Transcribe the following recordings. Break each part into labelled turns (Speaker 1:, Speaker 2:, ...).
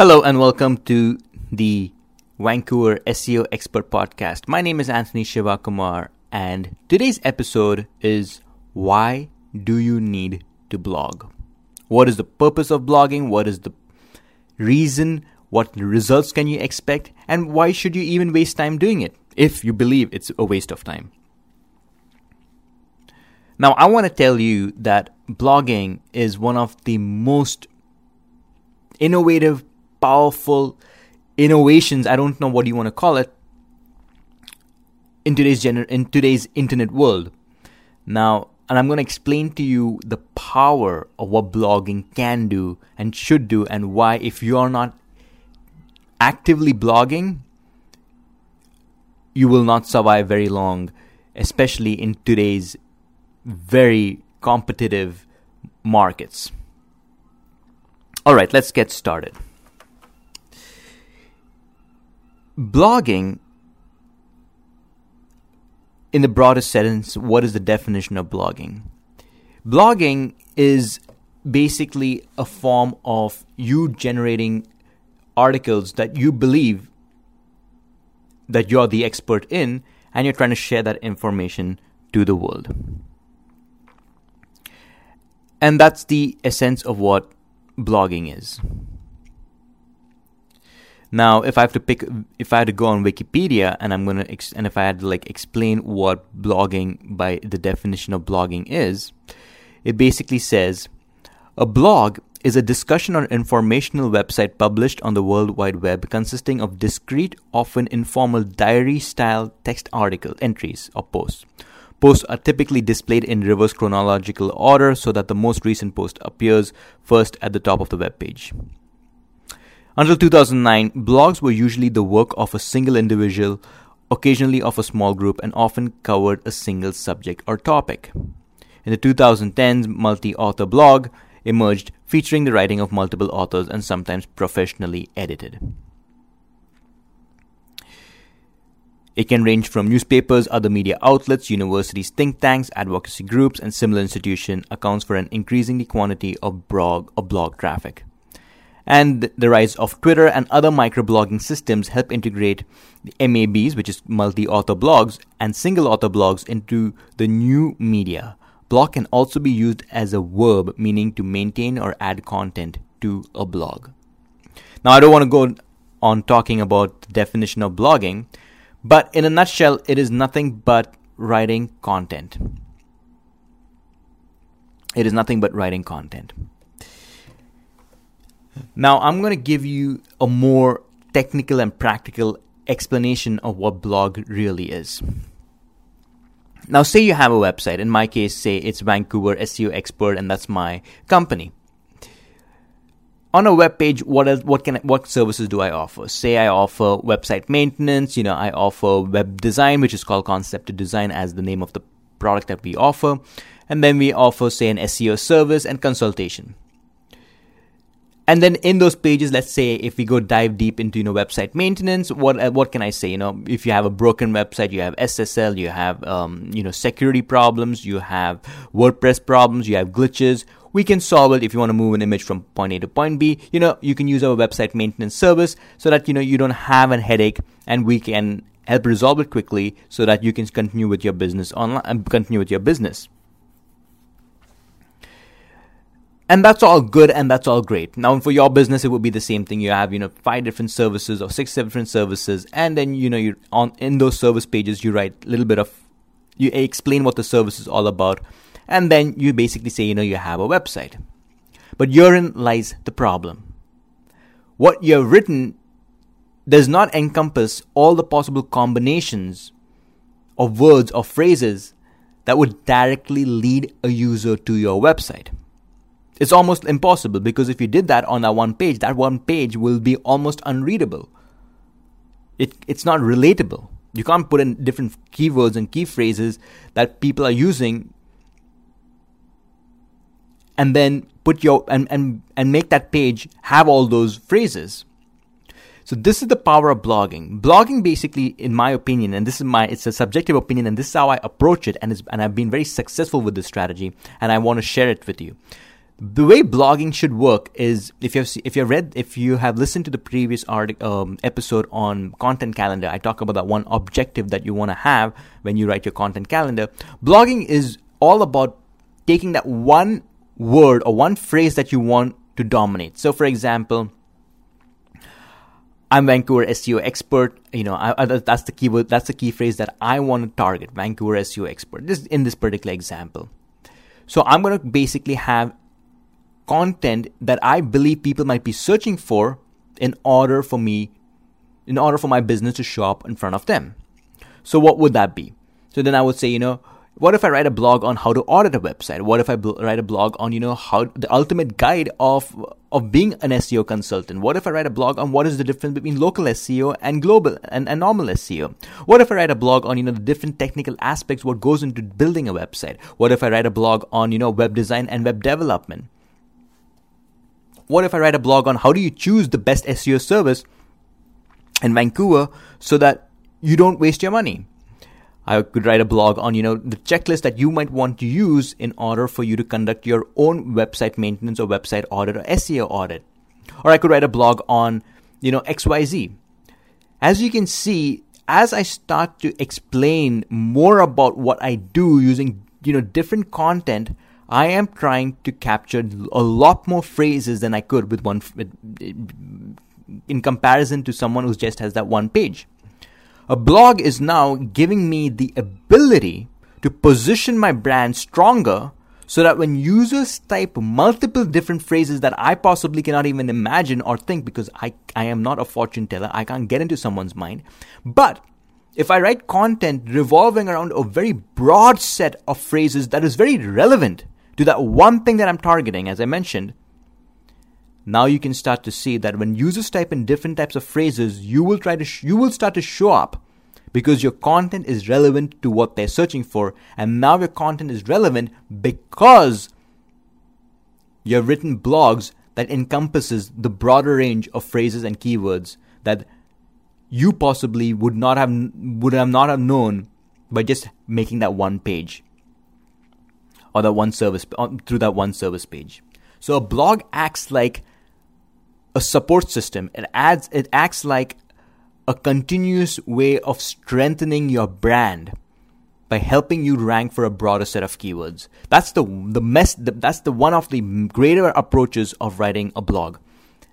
Speaker 1: Hello and welcome to the Vancouver SEO Expert Podcast. My name is Anthony Shivakumar, and today's episode is Why Do You Need to Blog? What is the purpose of blogging? What is the reason? What results can you expect? And why should you even waste time doing it if you believe it's a waste of time? Now, I want to tell you that blogging is one of the most innovative powerful innovations, I don't know what you want to call it, in today's gener- in today's internet world. Now, and I'm going to explain to you the power of what blogging can do and should do and why if you are not actively blogging, you will not survive very long, especially in today's very competitive markets. All right, let's get started blogging in the broadest sense what is the definition of blogging? Blogging is basically a form of you generating articles that you believe that you're the expert in and you're trying to share that information to the world. And that's the essence of what blogging is now, if I have to pick, if I had to go on Wikipedia and I'm gonna, ex- and if I had to like explain what blogging by the definition of blogging is, it basically says a blog is a discussion or informational website published on the World Wide Web consisting of discrete, often informal diary style text article entries or posts. Posts are typically displayed in reverse chronological order so that the most recent post appears first at the top of the web page. Until 2009, blogs were usually the work of a single individual, occasionally of a small group, and often covered a single subject or topic. In the 2010s, multi author blog emerged, featuring the writing of multiple authors and sometimes professionally edited. It can range from newspapers, other media outlets, universities, think tanks, advocacy groups, and similar institutions accounts for an increasingly quantity of blog, of blog traffic and the rise of Twitter and other microblogging systems help integrate the MABs, which is multi-author blogs, and single-author blogs into the new media. Blog can also be used as a verb, meaning to maintain or add content to a blog. Now, I don't want to go on talking about the definition of blogging, but in a nutshell, it is nothing but writing content. It is nothing but writing content. Now, I'm going to give you a more technical and practical explanation of what blog really is. Now, say you have a website. In my case, say it's Vancouver SEO Expert, and that's my company. On a web page, what what can what services do I offer? Say I offer website maintenance. You know, I offer web design, which is called Concept Design, as the name of the product that we offer, and then we offer say an SEO service and consultation and then in those pages let's say if we go dive deep into you know website maintenance what uh, what can i say? You know if you have a broken website you have ssl you have um, you know security problems you have wordpress problems you have glitches. We can solve it if you want to move an image from point a to point b. You know you can use our website maintenance service so that you know you don't have a headache and we can help resolve it quickly so that you can continue with your business online and continue with your business and that's all good and that's all great. Now for your business it would be the same thing. You have you know five different services or six different services. And then you know you on in those service pages you write a little bit of you explain what the service is all about. And then you basically say you know you have a website. But herein lies the problem. What you have written does not encompass all the possible combinations of words or phrases that would directly lead a user to your website it's almost impossible because if you did that on that one page, that one page will be almost unreadable. It, it's not relatable. You can't put in different keywords and key phrases that people are using and then put your and, and, and make that page have all those phrases. So this is the power of blogging. Blogging basically, in my opinion, and this is my, it's a subjective opinion and this is how I approach it and, and I've been very successful with this strategy and I want to share it with you the way blogging should work is if you've if you read if you have listened to the previous art, um, episode on content calendar i talk about that one objective that you want to have when you write your content calendar blogging is all about taking that one word or one phrase that you want to dominate so for example I'm Vancouver SEO expert. You know, I, I, that's the keyword. That's the key phrase that I want to target. Vancouver SEO expert. This in this particular example. So I'm going to basically have content that I believe people might be searching for in order for me, in order for my business to show up in front of them. So what would that be? So then I would say, you know, what if I write a blog on how to audit a website? What if I bl- write a blog on, you know, how the ultimate guide of of being an SEO consultant? What if I write a blog on what is the difference between local SEO and global and, and normal SEO? What if I write a blog on, you know, the different technical aspects what goes into building a website? What if I write a blog on, you know, web design and web development? What if I write a blog on how do you choose the best SEO service in Vancouver so that you don't waste your money? I could write a blog on, you know, the checklist that you might want to use in order for you to conduct your own website maintenance or website audit or SEO audit. Or I could write a blog on, you know, XYZ. As you can see, as I start to explain more about what I do using, you know, different content, I am trying to capture a lot more phrases than I could with one, in comparison to someone who just has that one page. A blog is now giving me the ability to position my brand stronger so that when users type multiple different phrases that I possibly cannot even imagine or think because I, I am not a fortune teller, I can't get into someone's mind. But if I write content revolving around a very broad set of phrases that is very relevant to that one thing that I'm targeting, as I mentioned, now you can start to see that when users type in different types of phrases, you will try to sh- you will start to show up because your content is relevant to what they're searching for, and now your content is relevant because you have written blogs that encompasses the broader range of phrases and keywords that you possibly would not have would have not have known by just making that one page or that one service uh, through that one service page. So a blog acts like a support system. It adds it acts like a continuous way of strengthening your brand by helping you rank for a broader set of keywords. That's the the mess. The, that's the one of the greater approaches of writing a blog.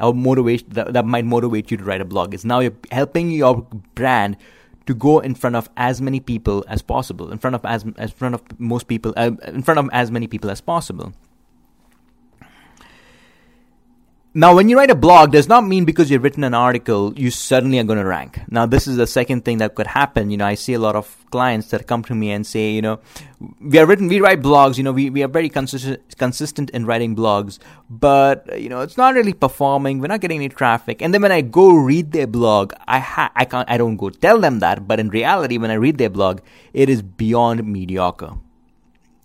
Speaker 1: Or motivate that, that might motivate you to write a blog. Is now you're helping your brand to go in front of as many people as possible, in front of as in front of most people, uh, in front of as many people as possible. Now, when you write a blog, does not mean because you've written an article, you suddenly are going to rank. Now, this is the second thing that could happen. You know, I see a lot of clients that come to me and say, you know, we are written, we write blogs, you know, we, we are very consistent, consistent in writing blogs, but, you know, it's not really performing. We're not getting any traffic. And then when I go read their blog, I ha- I can't, I don't go tell them that, but in reality, when I read their blog, it is beyond mediocre.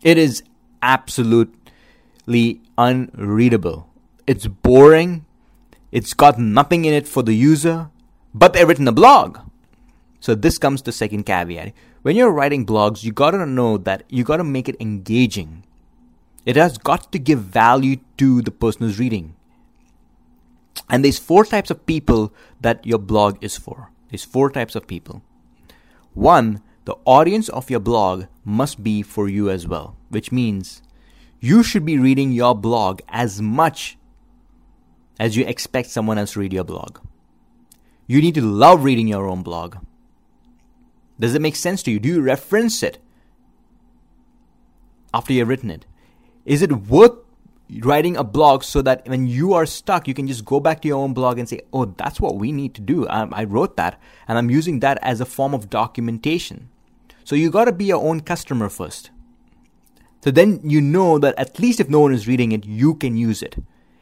Speaker 1: It is absolutely unreadable it's boring, it's got nothing in it for the user, but they've written a blog. So this comes the second caveat. When you're writing blogs, you gotta know that you gotta make it engaging. It has got to give value to the person who's reading. And there's four types of people that your blog is for. There's four types of people. One, the audience of your blog must be for you as well, which means you should be reading your blog as much as you expect someone else to read your blog. You need to love reading your own blog. Does it make sense to you? Do you reference it after you've written it? Is it worth writing a blog so that when you are stuck, you can just go back to your own blog and say, oh, that's what we need to do. I, I wrote that and I'm using that as a form of documentation. So you got to be your own customer first. So then you know that at least if no one is reading it, you can use it.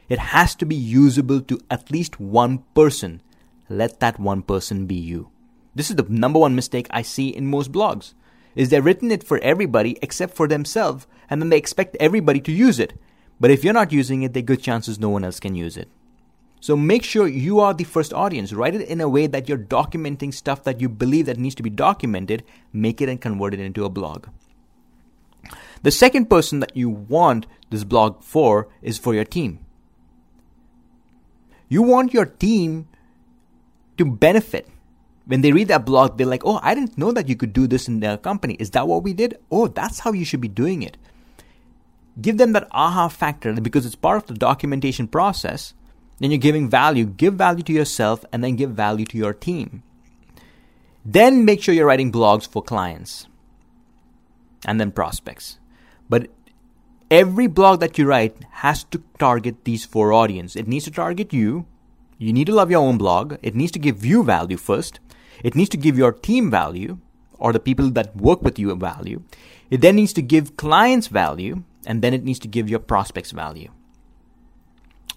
Speaker 1: It has to be usable to at least one person. Let that one person be you. This is the number one mistake I see in most blogs. Is they've written it for everybody except for themselves and then they expect everybody to use it. But if you're not using it, there are good chances no one else can use it. So make sure you are the first audience. Write it in a way that you're documenting stuff that you believe that needs to be documented. Make it and convert it into a blog. The second person that you want this blog for is for your team. You want your team to benefit. When they read that blog, they're like, oh, I didn't know that you could do this in their company. Is that what we did? Oh, that's how you should be doing it. Give them that aha factor because it's part of the documentation process. Then you're giving value. Give value to yourself and then give value to your team. Then make sure you're writing blogs for clients and then prospects. But every blog that you write has to target these four audience. It needs to target you. You need to love your own blog. It needs to give you value first. It needs to give your team value or the people that work with you a value. It then needs to give clients value and then it needs to give your prospects value.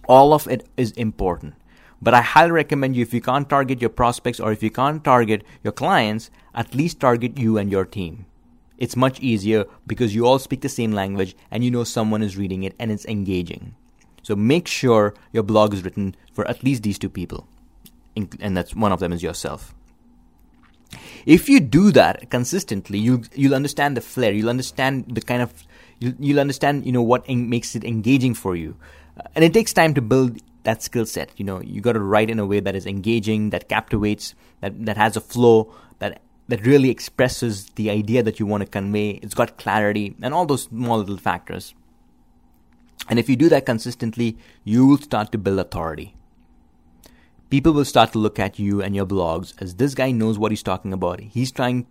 Speaker 1: All of it is important. But I highly recommend you if you can't target your prospects or if you can't target your clients, at least target you and your team. It's much easier because you all speak the same language and you know someone is reading it and it's engaging. So make sure your blog is written for at least these two people. And that's one of them is yourself. If you do that consistently, you you'll understand the flair. You'll understand the kind of you'll, you'll understand you know what en- makes it engaging for you, uh, and it takes time to build that skill set. You know, you got to write in a way that is engaging, that captivates, that that has a flow, that that really expresses the idea that you want to convey. It's got clarity and all those small little factors. And if you do that consistently, you will start to build authority. People will start to look at you and your blogs as this guy knows what he's talking about. He's trying,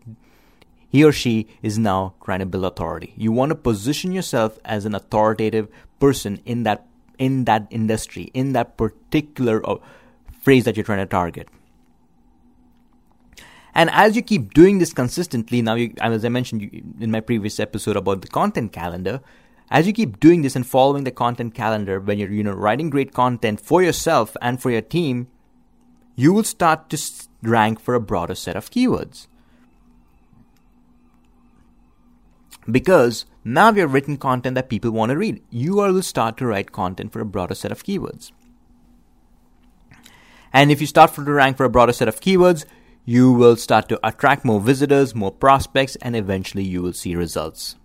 Speaker 1: he or she is now trying to build authority. You want to position yourself as an authoritative person in that in that industry, in that particular uh, phrase that you're trying to target. And as you keep doing this consistently, now, you, as I mentioned in my previous episode about the content calendar, as you keep doing this and following the content calendar, when you're you know writing great content for yourself and for your team, you will start to rank for a broader set of keywords. Because now you have written content that people want to read. You will start to write content for a broader set of keywords. And if you start to rank for a broader set of keywords, you will start to attract more visitors, more prospects, and eventually you will see results.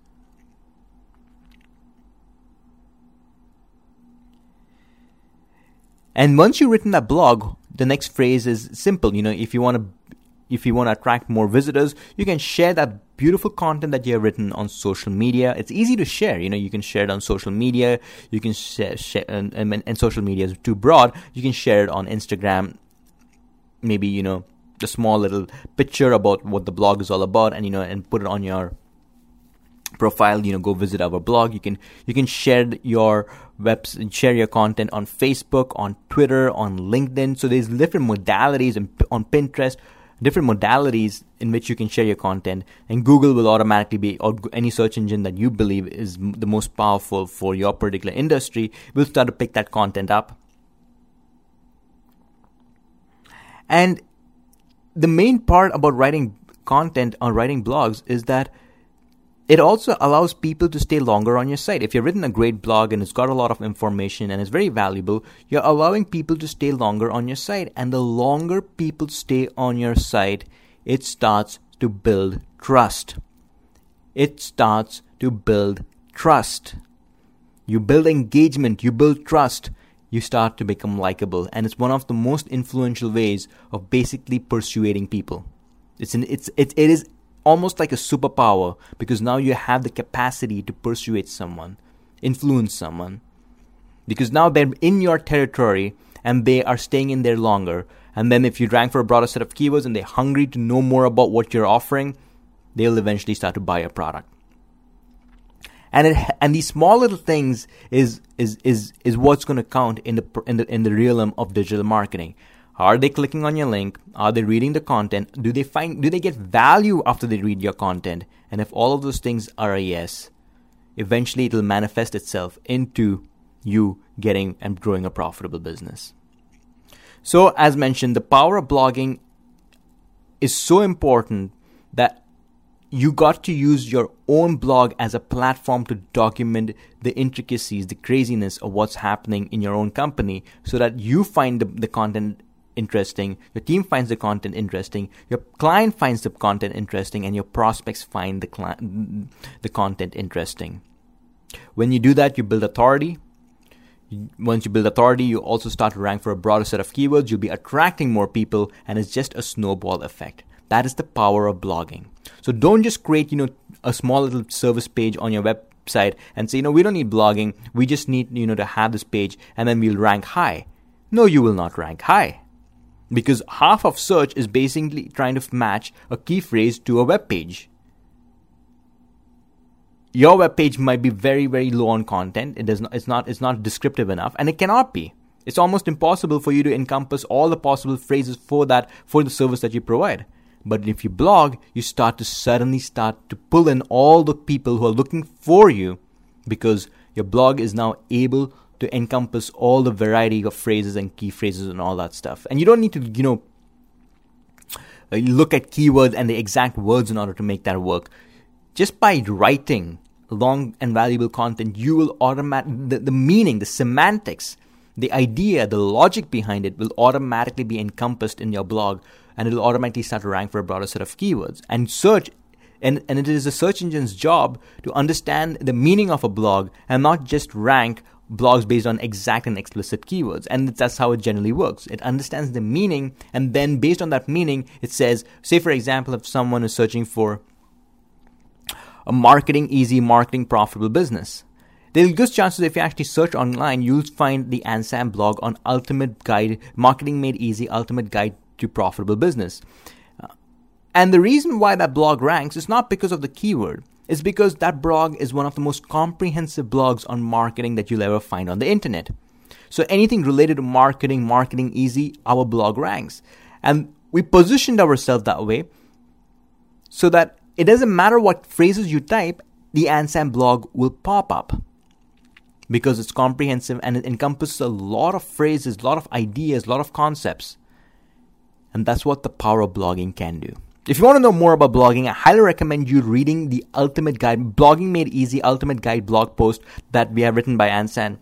Speaker 1: And once you've written that blog, the next phrase is simple. You know, if you want to if you want to attract more visitors, you can share that beautiful content that you have written on social media. It's easy to share. You know, you can share it on social media. You can share, share and, and, and social media is too broad. You can share it on Instagram. Maybe you know a small little picture about what the blog is all about and you know and put it on your profile you know go visit our blog. You can you can share your webs share your content on facebook on twitter on linkedin. So there's different modalities on pinterest different modalities in which you can share your content. And google will automatically be or any search engine that you believe is the most powerful for your particular industry will start to pick that content up. And the main part about writing content or writing blogs is that it also allows people to stay longer on your site. If you've written a great blog and it's got a lot of information and it's very valuable, you're allowing people to stay longer on your site. And the longer people stay on your site, it starts to build trust. It starts to build trust. You build engagement, you build trust you start to become likable. And it's one of the most influential ways of basically persuading people. It's an, it's, it, it is almost like a superpower because now you have the capacity to persuade someone, influence someone. Because now they're in your territory and they are staying in there longer. And then if you rank for a broader set of keywords and they're hungry to know more about what you're offering, they'll eventually start to buy your product and it and these small little things is is is is what's going to count in the in the in the realm of digital marketing. Are they clicking on your link? Are they reading the content? Do they find do they get value after they read your content? And if all of those things are a yes eventually it'll manifest itself into you getting and growing a profitable business. So as mentioned the power of blogging is so important that you got to use your own blog as a platform to document the intricacies, the craziness of what's happening in your own company so that you find the, the content interesting, your team finds the content interesting, your client finds the content interesting, and your prospects find the, the content interesting. When you do that, you build authority. Once you build authority, you also start to rank for a broader set of keywords. You'll be attracting more people, and it's just a snowball effect. That is the power of blogging. So don't just create, you know, a small little service page on your website and say, you know, we don't need blogging. We just need, you know, to have this page and then we'll rank high. No, you will not rank high. Because half of search is basically trying to match a key phrase to a web page. Your web page might be very, very low on content. It does not, it's not, it's not descriptive enough, and it cannot be. It's almost impossible for you to encompass all the possible phrases for that for the service that you provide. But if you blog, you start to suddenly start to pull in all the people who are looking for you because your blog is now able to encompass all the variety of phrases and key phrases and all that stuff. And you don't need to, you know, uh, look at keywords and the exact words in order to make that work. Just by writing long and valuable content, you will automatic the, the meaning, the semantics, the idea, the logic behind it will automatically be encompassed in your blog and it'll automatically start to rank for a broader set of keywords. And search and, and it is the search engine's job to understand the meaning of a blog and not just rank blogs based on exact and explicit keywords. And that's how it generally works. It understands the meaning, and then based on that meaning, it says, say, for example, if someone is searching for a marketing easy, marketing profitable business. There's good chances if you actually search online, you'll find the Ansan blog on Ultimate Guide, Marketing Made Easy, Ultimate Guide to Profitable Business. Uh, and the reason why that blog ranks is not because of the keyword it's because that blog is one of the most comprehensive blogs on marketing that you'll ever find on the internet. So anything related to marketing, marketing easy, our blog ranks. And we positioned ourselves that way so that it doesn't matter what phrases you type, the Ansan blog will pop up because it's comprehensive and it encompasses a lot of phrases, a lot of ideas, a lot of concepts. And that's what the power of blogging can do. If you want to know more about blogging, I highly recommend you reading the Ultimate Guide, Blogging Made Easy Ultimate Guide blog post that we have written by Ansan.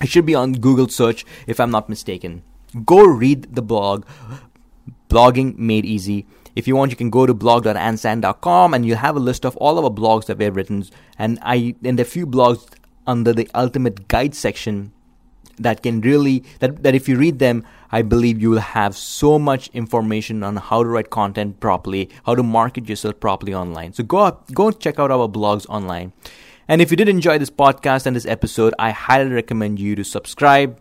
Speaker 1: It should be on Google search if I'm not mistaken. Go read the blog, Blogging Made Easy. If you want, you can go to blog.ansan.com and you'll have a list of all of our blogs that we have written. And I, and a few blogs under the Ultimate Guide section that can really that, that if you read them i believe you will have so much information on how to write content properly how to market yourself properly online. So go up, go check out our blogs online. And if you did enjoy this podcast and this episode i highly recommend you to subscribe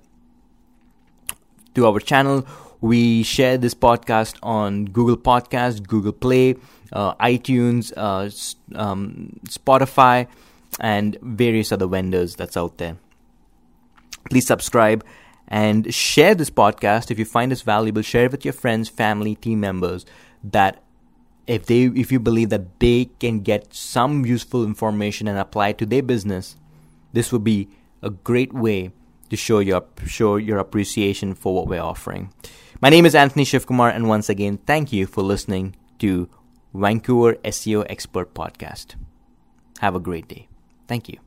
Speaker 1: to our channel. We share this podcast on google podcast google play uh, itunes uh, um, spotify and various other vendors that's out there Please subscribe and share this podcast if you find this valuable. Share it with your friends, family, team members that if they if you believe that they can get some useful information and apply it to their business, this would be a great way to show your show your appreciation for what we're offering. My name is Anthony Shivkumar, and once again, thank you for listening to Vancouver SEO Expert Podcast. Have a great day. Thank you.